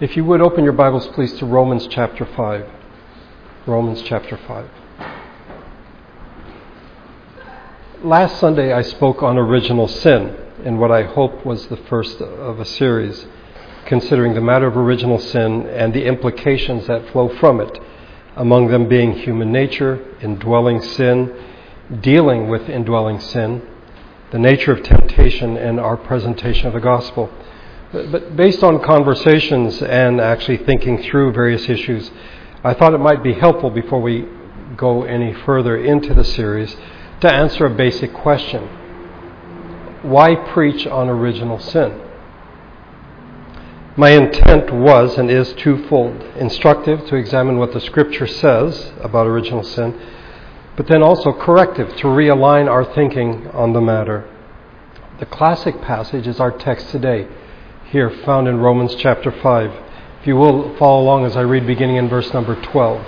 If you would open your Bibles, please, to Romans chapter 5. Romans chapter 5. Last Sunday, I spoke on original sin in what I hope was the first of a series considering the matter of original sin and the implications that flow from it, among them being human nature, indwelling sin, dealing with indwelling sin, the nature of temptation, and our presentation of the gospel. But based on conversations and actually thinking through various issues, I thought it might be helpful before we go any further into the series to answer a basic question Why preach on original sin? My intent was and is twofold instructive to examine what the Scripture says about original sin, but then also corrective to realign our thinking on the matter. The classic passage is our text today here found in Romans chapter 5. If you will follow along as I read beginning in verse number 12.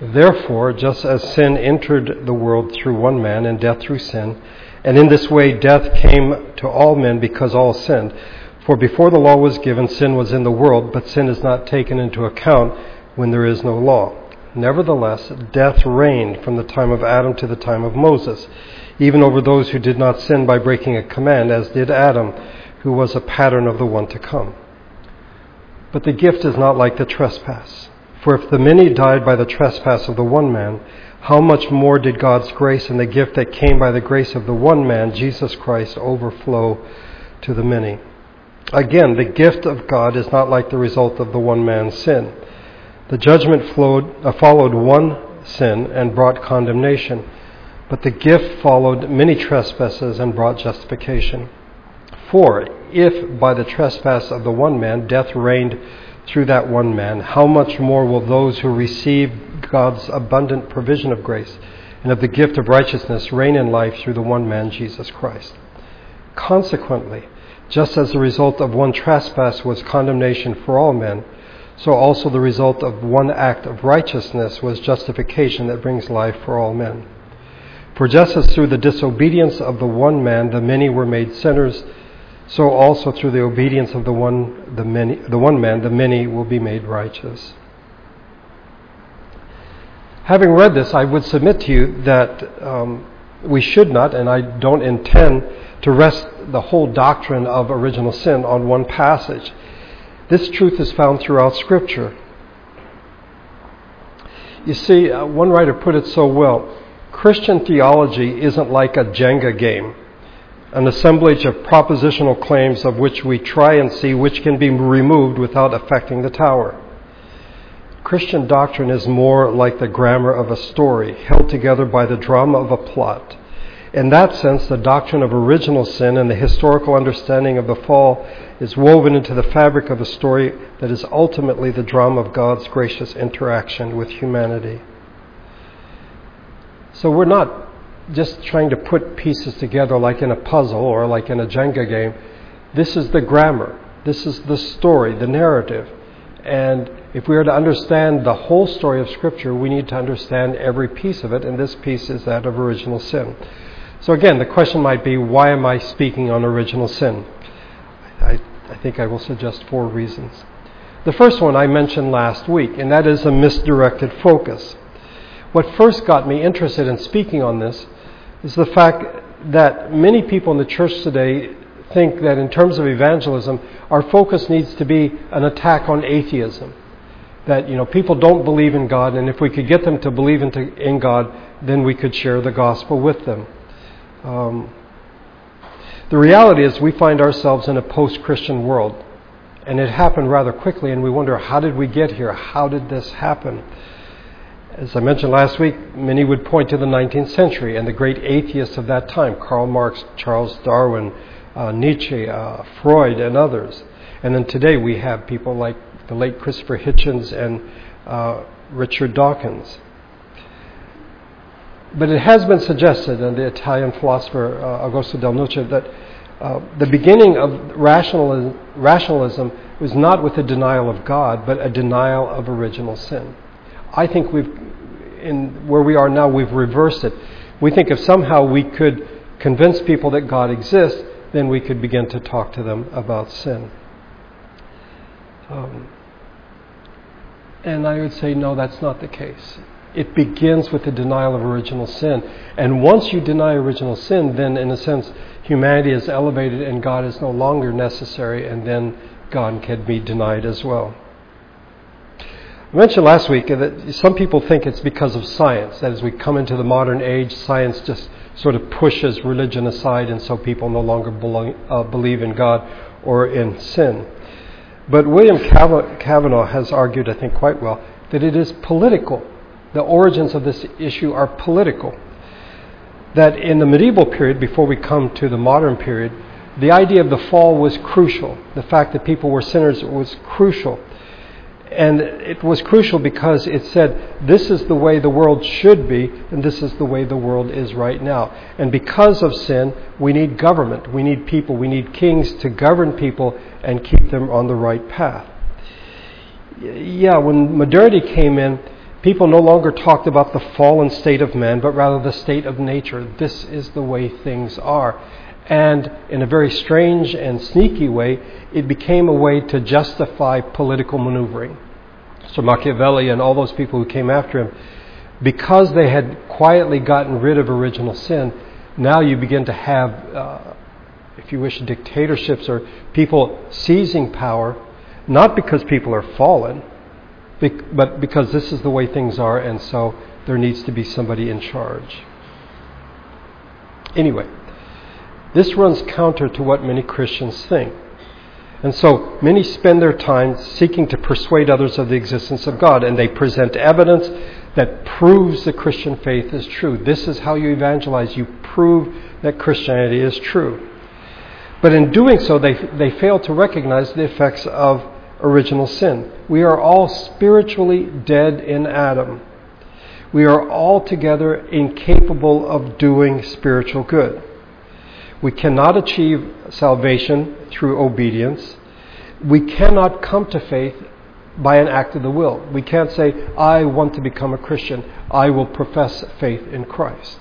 Therefore, just as sin entered the world through one man and death through sin, and in this way death came to all men because all sinned. For before the law was given, sin was in the world, but sin is not taken into account when there is no law. Nevertheless, death reigned from the time of Adam to the time of Moses, even over those who did not sin by breaking a command, as did Adam who was a pattern of the one to come. But the gift is not like the trespass. For if the many died by the trespass of the one man, how much more did God's grace and the gift that came by the grace of the one man, Jesus Christ, overflow to the many? Again, the gift of God is not like the result of the one man's sin. The judgment flowed, uh, followed one sin and brought condemnation, but the gift followed many trespasses and brought justification. For if by the trespass of the one man death reigned through that one man, how much more will those who receive God's abundant provision of grace and of the gift of righteousness reign in life through the one man, Jesus Christ? Consequently, just as the result of one trespass was condemnation for all men, so also the result of one act of righteousness was justification that brings life for all men. For just as through the disobedience of the one man the many were made sinners, so also through the obedience of the one, the, many, the one man, the many will be made righteous. Having read this, I would submit to you that um, we should not, and I don't intend to rest the whole doctrine of original sin on one passage. This truth is found throughout Scripture. You see, uh, one writer put it so well Christian theology isn't like a Jenga game an assemblage of propositional claims of which we try and see which can be removed without affecting the tower. Christian doctrine is more like the grammar of a story, held together by the drama of a plot. In that sense, the doctrine of original sin and the historical understanding of the fall is woven into the fabric of a story that is ultimately the drama of God's gracious interaction with humanity. So we're not just trying to put pieces together like in a puzzle or like in a Jenga game. This is the grammar. This is the story, the narrative. And if we are to understand the whole story of Scripture, we need to understand every piece of it, and this piece is that of original sin. So again, the question might be why am I speaking on original sin? I, I think I will suggest four reasons. The first one I mentioned last week, and that is a misdirected focus. What first got me interested in speaking on this is the fact that many people in the church today think that in terms of evangelism, our focus needs to be an attack on atheism. That you know people don't believe in God, and if we could get them to believe into, in God, then we could share the gospel with them. Um, the reality is, we find ourselves in a post-Christian world, and it happened rather quickly, and we wonder how did we get here? How did this happen? As I mentioned last week, many would point to the 19th century and the great atheists of that time Karl Marx, Charles Darwin, uh, Nietzsche, uh, Freud, and others. And then today we have people like the late Christopher Hitchens and uh, Richard Dawkins. But it has been suggested, and the Italian philosopher uh, Augusto Del Noce, that uh, the beginning of rationalism, rationalism was not with a denial of God, but a denial of original sin. I think we've, in where we are now, we've reversed it. We think if somehow we could convince people that God exists, then we could begin to talk to them about sin. Um, and I would say, no, that's not the case. It begins with the denial of original sin. And once you deny original sin, then in a sense, humanity is elevated and God is no longer necessary, and then God can be denied as well. I mentioned last week that some people think it's because of science. That as we come into the modern age, science just sort of pushes religion aside, and so people no longer uh, believe in God or in sin. But William Cavanaugh has argued, I think quite well, that it is political. The origins of this issue are political. That in the medieval period, before we come to the modern period, the idea of the fall was crucial. The fact that people were sinners was crucial. And it was crucial because it said, this is the way the world should be, and this is the way the world is right now. And because of sin, we need government. We need people. We need kings to govern people and keep them on the right path. Yeah, when modernity came in, people no longer talked about the fallen state of man, but rather the state of nature. This is the way things are. And in a very strange and sneaky way, it became a way to justify political maneuvering. So Machiavelli and all those people who came after him, because they had quietly gotten rid of original sin, now you begin to have, uh, if you wish, dictatorships or people seizing power, not because people are fallen, but because this is the way things are, and so there needs to be somebody in charge. Anyway, this runs counter to what many Christians think. And so many spend their time seeking to persuade others of the existence of God, and they present evidence that proves the Christian faith is true. This is how you evangelize. You prove that Christianity is true. But in doing so, they, they fail to recognize the effects of original sin. We are all spiritually dead in Adam. We are altogether incapable of doing spiritual good. We cannot achieve salvation through obedience. We cannot come to faith by an act of the will. We can't say, I want to become a Christian. I will profess faith in Christ.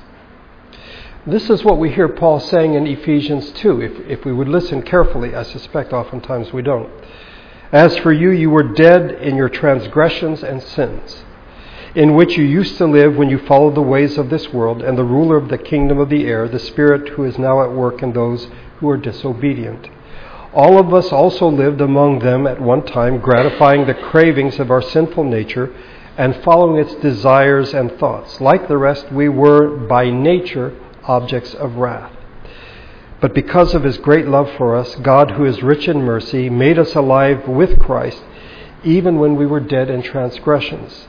This is what we hear Paul saying in Ephesians 2. If, if we would listen carefully, I suspect oftentimes we don't. As for you, you were dead in your transgressions and sins in which you used to live when you followed the ways of this world and the ruler of the kingdom of the air, the Spirit who is now at work in those who are disobedient. All of us also lived among them at one time, gratifying the cravings of our sinful nature and following its desires and thoughts. Like the rest, we were by nature objects of wrath. But because of his great love for us, God, who is rich in mercy, made us alive with Christ, even when we were dead in transgressions.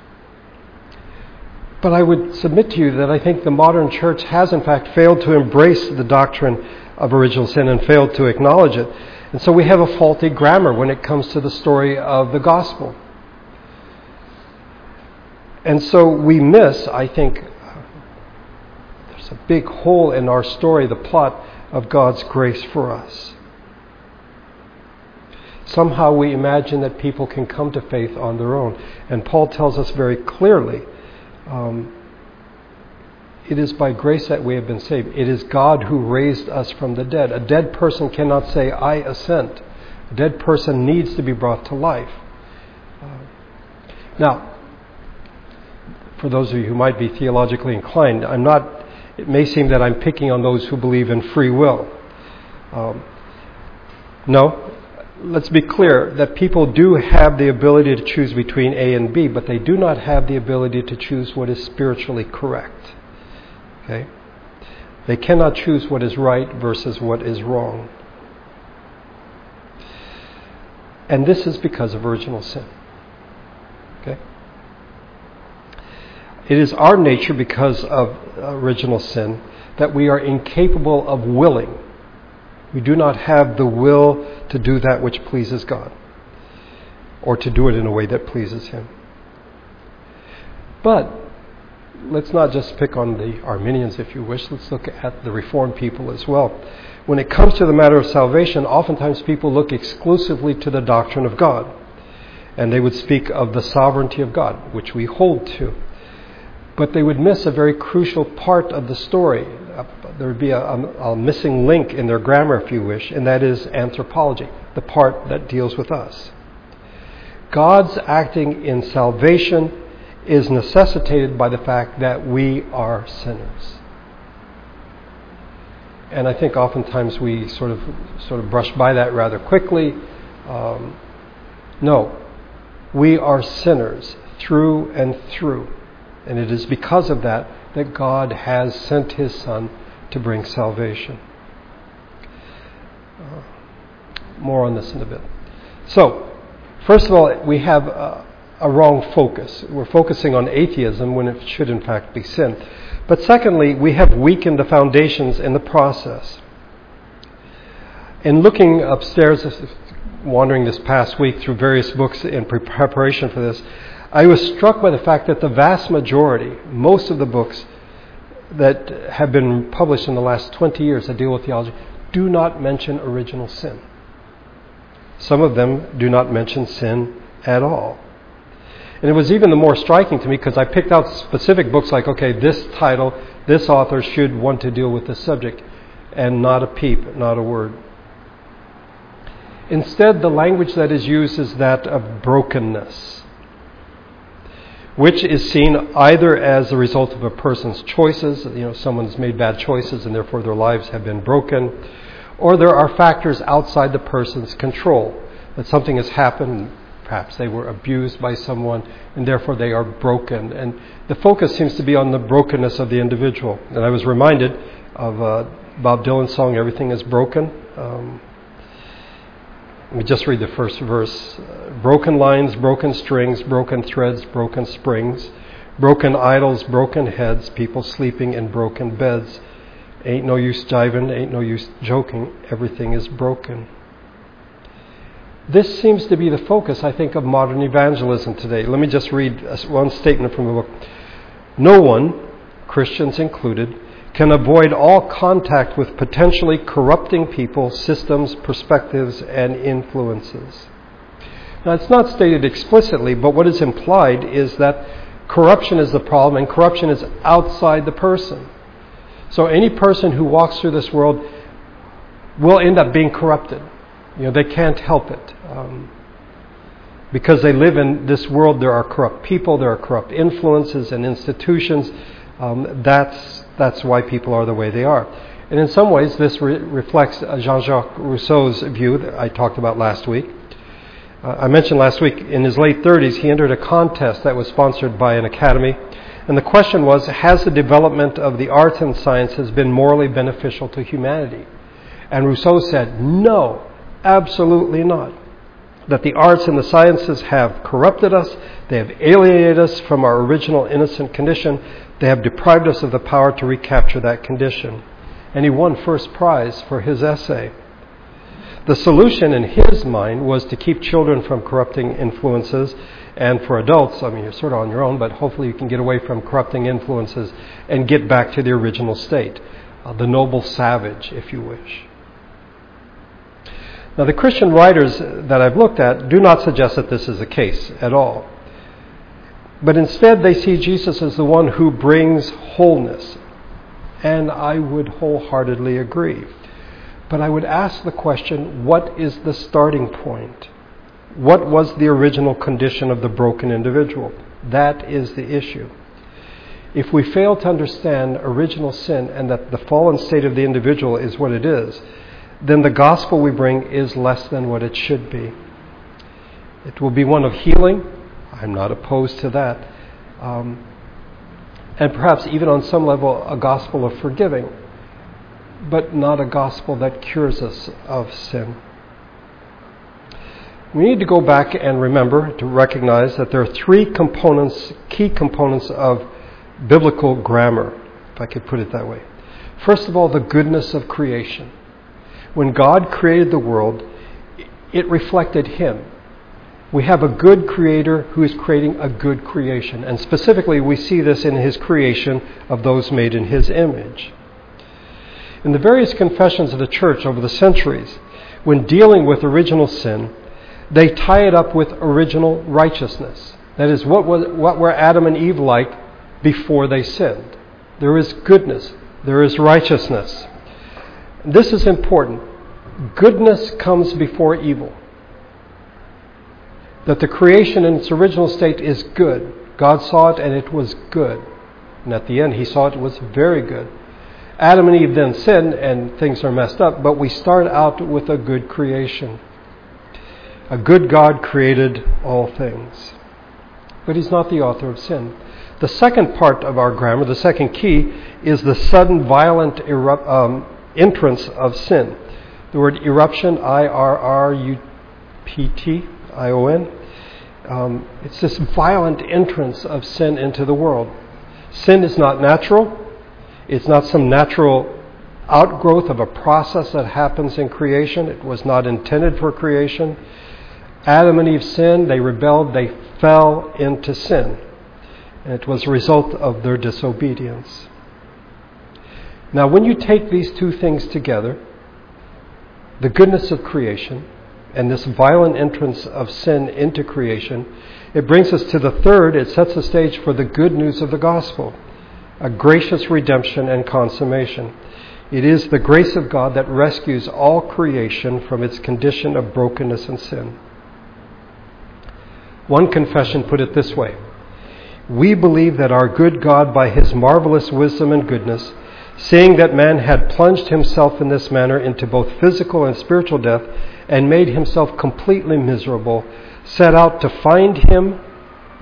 But I would submit to you that I think the modern church has, in fact, failed to embrace the doctrine of original sin and failed to acknowledge it. And so we have a faulty grammar when it comes to the story of the gospel. And so we miss, I think, there's a big hole in our story, the plot of God's grace for us. Somehow we imagine that people can come to faith on their own. And Paul tells us very clearly um, it is by grace that we have been saved. It is God who raised us from the dead. A dead person cannot say, I assent. A dead person needs to be brought to life. Uh, now, for those of you who might be theologically inclined, I'm not, it may seem that I'm picking on those who believe in free will. Um, no, let's be clear that people do have the ability to choose between A and B, but they do not have the ability to choose what is spiritually correct. Okay? They cannot choose what is right versus what is wrong. And this is because of original sin. Okay? It is our nature because of original sin that we are incapable of willing we do not have the will to do that which pleases God. or to do it in a way that pleases Him. But let's not just pick on the Arminians, if you wish. Let's look at the Reformed people as well. When it comes to the matter of salvation, oftentimes people look exclusively to the doctrine of God. And they would speak of the sovereignty of God, which we hold to. But they would miss a very crucial part of the story. There would be a, a, a missing link in their grammar, if you wish, and that is anthropology, the part that deals with us. God's acting in salvation is necessitated by the fact that we are sinners. And I think oftentimes we sort of sort of brush by that rather quickly. Um, no, we are sinners through and through, and it is because of that that God has sent His Son to bring salvation. Uh, more on this in a bit. So, first of all, we have. Uh, a wrong focus. We're focusing on atheism when it should, in fact, be sin. But secondly, we have weakened the foundations in the process. In looking upstairs, wandering this past week through various books in preparation for this, I was struck by the fact that the vast majority, most of the books that have been published in the last 20 years that deal with theology, do not mention original sin. Some of them do not mention sin at all. And it was even the more striking to me because I picked out specific books like, okay, this title, this author should want to deal with this subject, and not a peep, not a word. Instead, the language that is used is that of brokenness, which is seen either as a result of a person's choices, you know, someone's made bad choices and therefore their lives have been broken, or there are factors outside the person's control, that something has happened, Perhaps they were abused by someone and therefore they are broken. And the focus seems to be on the brokenness of the individual. And I was reminded of uh, Bob Dylan's song, Everything is Broken. Um, me just read the first verse. broken lines, broken strings, broken threads, broken springs, broken idols, broken heads, people sleeping in broken beds. Ain't no use jiving, ain't no use joking, everything is broken. This seems to be the focus, I think, of modern evangelism today. Let me just read one statement from the book. No one, Christians included, can avoid all contact with potentially corrupting people, systems, perspectives, and influences. Now, it's not stated explicitly, but what is implied is that corruption is the problem, and corruption is outside the person. So, any person who walks through this world will end up being corrupted. You know, they can't help it. Um, because they live in this world, there are corrupt people, there are corrupt influences and institutions. Um, that's, that's why people are the way they are. And in some ways, this re- reflects Jean Jacques Rousseau's view that I talked about last week. Uh, I mentioned last week, in his late 30s, he entered a contest that was sponsored by an academy. And the question was Has the development of the arts and sciences been morally beneficial to humanity? And Rousseau said, No, Absolutely not. That the arts and the sciences have corrupted us, they have alienated us from our original innocent condition, they have deprived us of the power to recapture that condition. And he won first prize for his essay. The solution in his mind was to keep children from corrupting influences, and for adults, I mean, you're sort of on your own, but hopefully you can get away from corrupting influences and get back to the original state, uh, the noble savage, if you wish. Now, the Christian writers that I've looked at do not suggest that this is the case at all. But instead, they see Jesus as the one who brings wholeness. And I would wholeheartedly agree. But I would ask the question what is the starting point? What was the original condition of the broken individual? That is the issue. If we fail to understand original sin and that the fallen state of the individual is what it is, then the gospel we bring is less than what it should be. It will be one of healing. I'm not opposed to that. Um, and perhaps even on some level, a gospel of forgiving, but not a gospel that cures us of sin. We need to go back and remember to recognize that there are three components, key components of biblical grammar, if I could put it that way. First of all, the goodness of creation when God created the world, it reflected Him. We have a good creator who is creating a good creation. And specifically, we see this in his creation of those made in his image. In the various confessions of the church over the centuries, when dealing with original sin, they tie it up with original righteousness. That is, what, was, what were Adam and Eve like before they sinned? There is goodness, there is righteousness. This is important. Goodness comes before evil. That the creation in its original state is good. God saw it and it was good. And at the end, he saw it was very good. Adam and Eve then sin and things are messed up, but we start out with a good creation. A good God created all things. But he's not the author of sin. The second part of our grammar, the second key, is the sudden violent erupt, um, entrance of sin. The word eruption, I R R U P T I O N, um, it's this violent entrance of sin into the world. Sin is not natural, it's not some natural outgrowth of a process that happens in creation. It was not intended for creation. Adam and Eve sinned, they rebelled, they fell into sin. And it was a result of their disobedience. Now, when you take these two things together, the goodness of creation and this violent entrance of sin into creation, it brings us to the third. It sets the stage for the good news of the gospel a gracious redemption and consummation. It is the grace of God that rescues all creation from its condition of brokenness and sin. One confession put it this way We believe that our good God, by his marvelous wisdom and goodness, seeing that man had plunged himself in this manner into both physical and spiritual death and made himself completely miserable, set out to find him,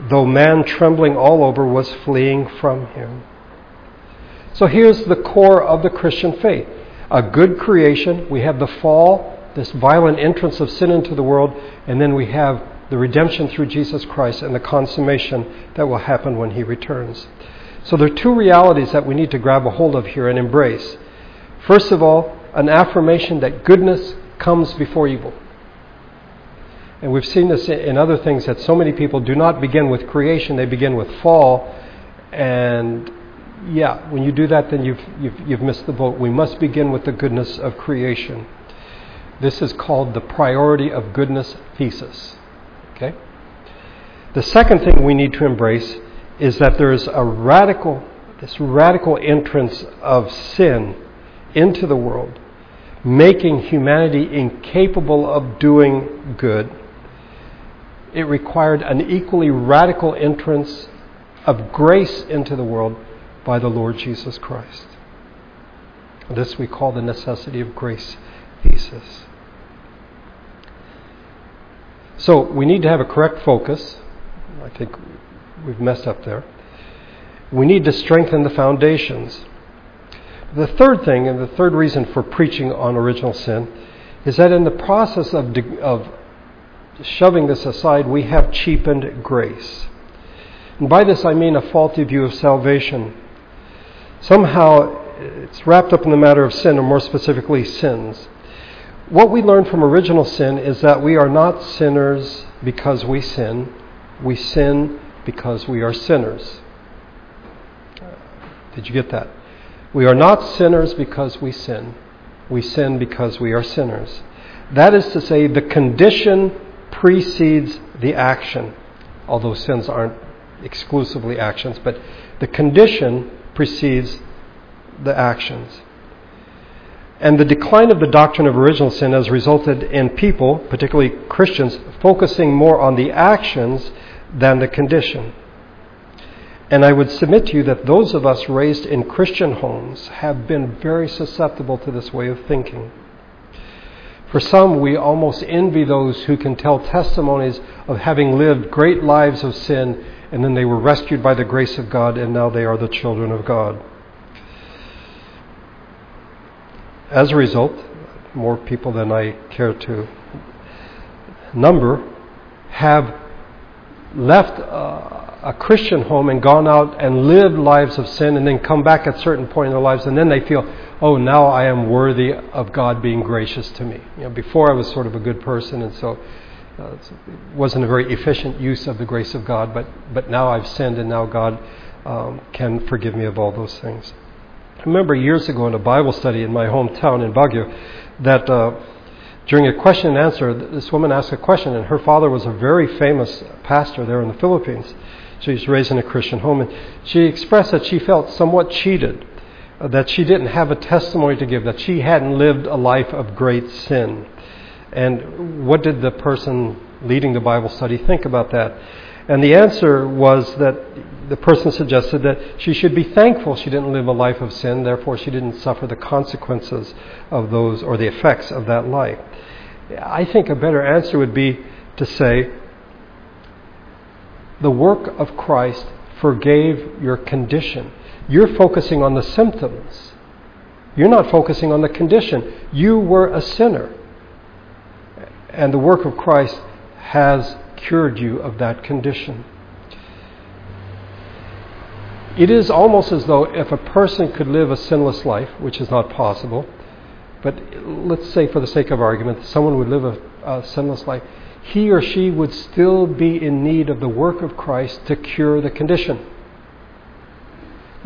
though man trembling all over was fleeing from him. So here's the core of the Christian faith a good creation. We have the fall, this violent entrance of sin into the world, and then we have the redemption through Jesus Christ and the consummation that will happen when he returns. So there are two realities that we need to grab a hold of here and embrace. First of all, an affirmation that goodness comes before evil. And we've seen this in other things that so many people do not begin with creation, they begin with fall. And yeah, when you do that, then you've, you've, you've missed the boat. We must begin with the goodness of creation. This is called the priority of goodness thesis. Okay? The second thing we need to embrace is that there is a radical, this radical entrance of sin into the world, making humanity incapable of doing good. It required an equally radical entrance of grace into the world by the Lord Jesus Christ. This we call the necessity of grace thesis. So we need to have a correct focus. I think we've messed up there. We need to strengthen the foundations. The third thing, and the third reason for preaching on original sin, is that in the process of, of shoving this aside, we have cheapened grace. And by this I mean a faulty view of salvation. Somehow it's wrapped up in the matter of sin, or more specifically, sins. What we learn from original sin is that we are not sinners because we sin, we sin because we are sinners. Did you get that? We are not sinners because we sin. We sin because we are sinners. That is to say, the condition precedes the action, although sins aren't exclusively actions, but the condition precedes the actions. And the decline of the doctrine of original sin has resulted in people, particularly Christians, focusing more on the actions than the condition. And I would submit to you that those of us raised in Christian homes have been very susceptible to this way of thinking. For some, we almost envy those who can tell testimonies of having lived great lives of sin and then they were rescued by the grace of God and now they are the children of God. As a result, more people than I care to number have left uh, a Christian home and gone out and lived lives of sin and then come back at a certain point in their lives and then they feel, oh, now I am worthy of God being gracious to me. You know, before I was sort of a good person and so uh, wasn't a very efficient use of the grace of God, but, but now I've sinned and now God um, can forgive me of all those things. I remember years ago in a Bible study in my hometown in Baguio that uh, during a question and answer, this woman asked a question, and her father was a very famous pastor there in the Philippines. She was raised in a Christian home, and she expressed that she felt somewhat cheated, uh, that she didn't have a testimony to give, that she hadn't lived a life of great sin. And what did the person leading the Bible study think about that? And the answer was that the person suggested that she should be thankful she didn't live a life of sin, therefore, she didn't suffer the consequences of those or the effects of that life. I think a better answer would be to say, the work of Christ forgave your condition. You're focusing on the symptoms. You're not focusing on the condition. You were a sinner. And the work of Christ has cured you of that condition. It is almost as though if a person could live a sinless life, which is not possible, but let's say for the sake of argument, someone would live a, a sinless life, he or she would still be in need of the work of Christ to cure the condition.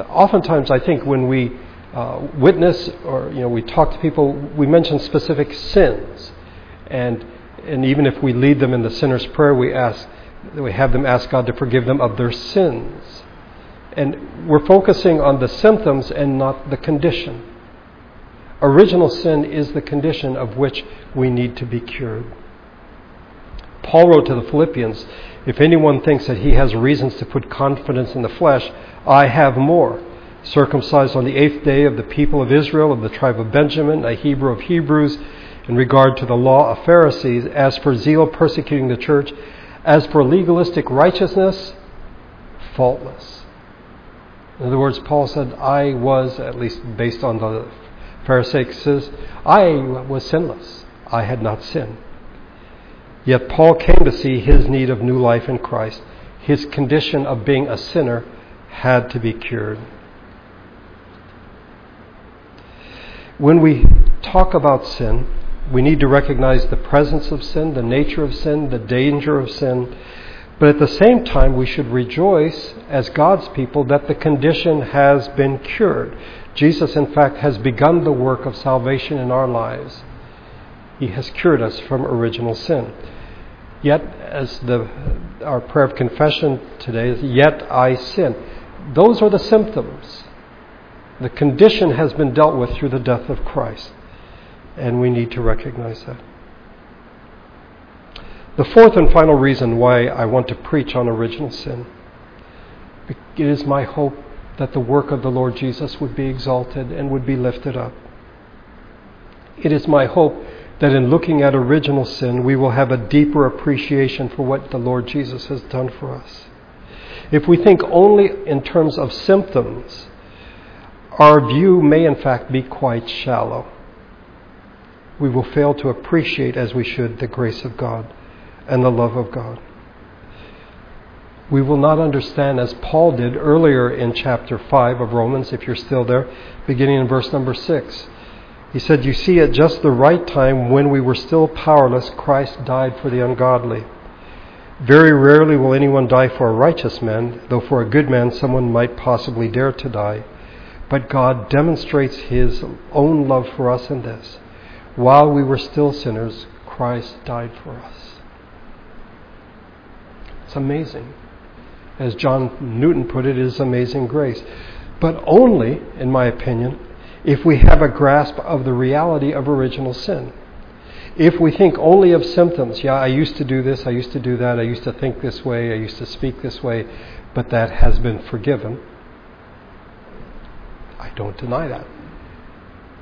Oftentimes, I think when we uh, witness or you know we talk to people, we mention specific sins, and and even if we lead them in the sinner's prayer, we ask, we have them ask God to forgive them of their sins. And we're focusing on the symptoms and not the condition. Original sin is the condition of which we need to be cured. Paul wrote to the Philippians, If anyone thinks that he has reasons to put confidence in the flesh, I have more. Circumcised on the eighth day of the people of Israel, of the tribe of Benjamin, a Hebrew of Hebrews, in regard to the law of Pharisees, as for zeal persecuting the church, as for legalistic righteousness, faultless. In other words, Paul said, I was, at least based on the Pharisees, I was sinless. I had not sinned. Yet Paul came to see his need of new life in Christ. His condition of being a sinner had to be cured. When we talk about sin, we need to recognize the presence of sin, the nature of sin, the danger of sin. But at the same time, we should rejoice as God's people that the condition has been cured. Jesus, in fact, has begun the work of salvation in our lives. He has cured us from original sin. Yet, as the, our prayer of confession today is, yet I sin. Those are the symptoms. The condition has been dealt with through the death of Christ and we need to recognize that. The fourth and final reason why I want to preach on original sin it is my hope that the work of the Lord Jesus would be exalted and would be lifted up. It is my hope that in looking at original sin, we will have a deeper appreciation for what the Lord Jesus has done for us. If we think only in terms of symptoms, our view may in fact be quite shallow we will fail to appreciate as we should the grace of God and the love of God. We will not understand, as Paul did earlier in chapter 5 of Romans, if you're still there, beginning in verse number 6. He said, You see, at just the right time, when we were still powerless, Christ died for the ungodly. Very rarely will anyone die for a righteous man, though for a good man someone might possibly dare to die. But God demonstrates his own love for us in this while we were still sinners, Christ died for us. It's amazing. As John Newton put it, it is amazing grace. But only, in my opinion, if we have a grasp of the reality of original sin. If we think only of symptoms, yeah, I used to do this, I used to do that, I used to think this way, I used to speak this way, but that has been forgiven. I don't deny that.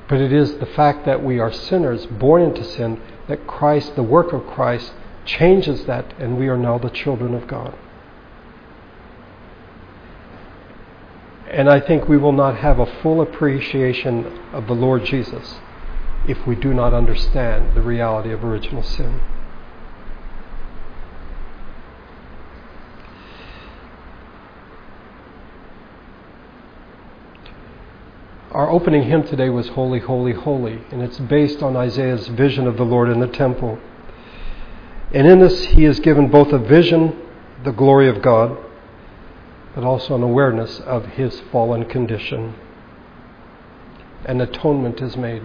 But it is the fact that we are sinners, born into sin, that Christ, the work of Christ, changes that, and we are now the children of God. And I think we will not have a full appreciation of the Lord Jesus if we do not understand the reality of original sin. Our opening hymn today was Holy, Holy, Holy, and it's based on Isaiah's vision of the Lord in the temple. And in this, he is given both a vision, the glory of God, but also an awareness of his fallen condition. An atonement is made.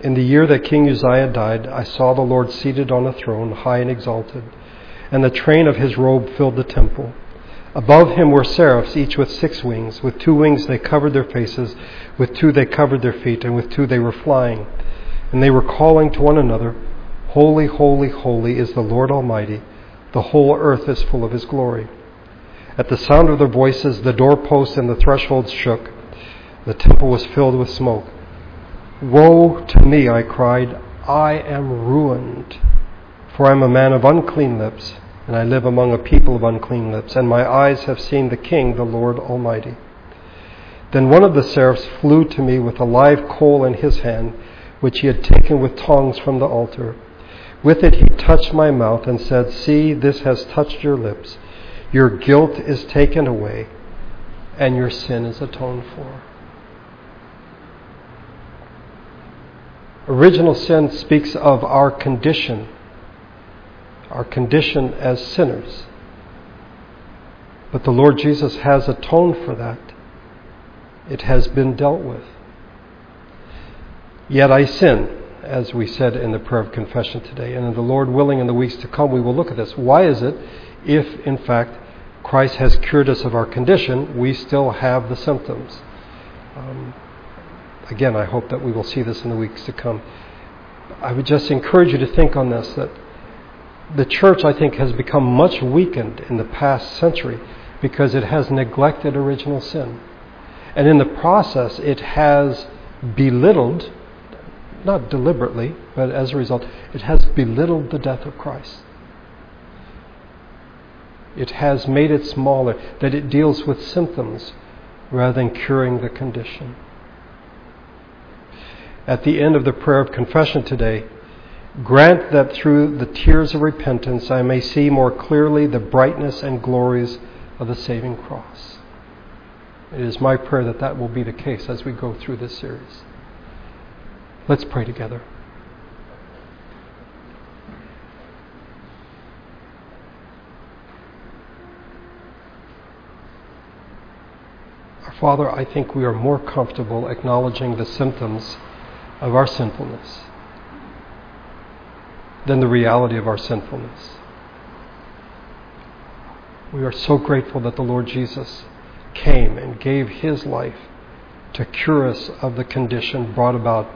In the year that King Uzziah died, I saw the Lord seated on a throne, high and exalted, and the train of his robe filled the temple. Above him were seraphs, each with six wings. With two wings they covered their faces, with two they covered their feet, and with two they were flying. And they were calling to one another, Holy, holy, holy is the Lord Almighty. The whole earth is full of his glory. At the sound of their voices, the doorposts and the thresholds shook. The temple was filled with smoke. Woe to me, I cried. I am ruined, for I am a man of unclean lips and I live among a people of unclean lips, and my eyes have seen the King, the Lord Almighty. Then one of the seraphs flew to me with a live coal in his hand, which he had taken with tongs from the altar. With it he touched my mouth and said, See, this has touched your lips. Your guilt is taken away, and your sin is atoned for. Original sin speaks of our condition our condition as sinners. But the Lord Jesus has atoned for that. It has been dealt with. Yet I sin, as we said in the prayer of confession today. And in the Lord willing, in the weeks to come, we will look at this. Why is it, if in fact Christ has cured us of our condition, we still have the symptoms? Um, again, I hope that we will see this in the weeks to come. I would just encourage you to think on this that the church, I think, has become much weakened in the past century because it has neglected original sin. And in the process, it has belittled, not deliberately, but as a result, it has belittled the death of Christ. It has made it smaller, that it deals with symptoms rather than curing the condition. At the end of the prayer of confession today, Grant that through the tears of repentance I may see more clearly the brightness and glories of the saving cross. It is my prayer that that will be the case as we go through this series. Let's pray together. Our Father, I think we are more comfortable acknowledging the symptoms of our sinfulness than the reality of our sinfulness. We are so grateful that the Lord Jesus came and gave his life to cure us of the condition brought about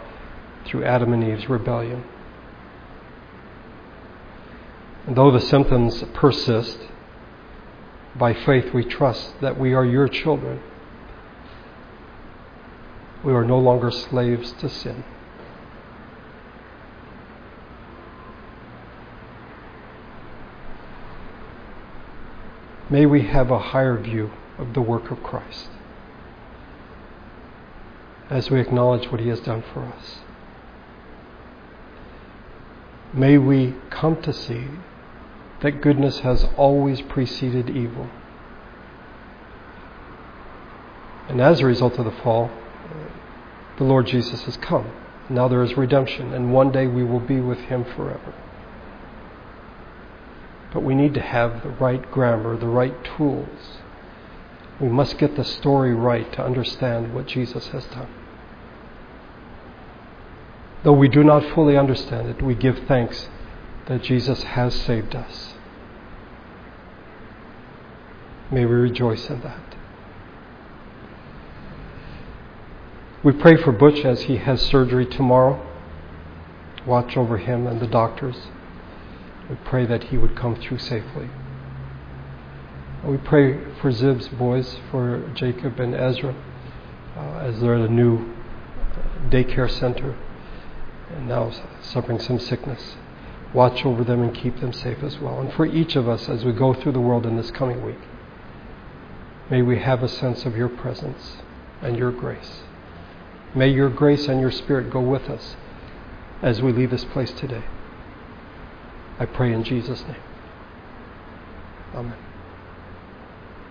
through Adam and Eve's rebellion. And though the symptoms persist, by faith we trust that we are your children. We are no longer slaves to sin. May we have a higher view of the work of Christ as we acknowledge what He has done for us. May we come to see that goodness has always preceded evil. And as a result of the fall, the Lord Jesus has come. Now there is redemption, and one day we will be with Him forever. But we need to have the right grammar, the right tools. We must get the story right to understand what Jesus has done. Though we do not fully understand it, we give thanks that Jesus has saved us. May we rejoice in that. We pray for Butch as he has surgery tomorrow. Watch over him and the doctors. We pray that he would come through safely. We pray for Zib's boys, for Jacob and Ezra, uh, as they're at a new daycare center and now suffering some sickness. Watch over them and keep them safe as well. And for each of us as we go through the world in this coming week, may we have a sense of your presence and your grace. May your grace and your spirit go with us as we leave this place today. I pray in Jesus' name. Amen.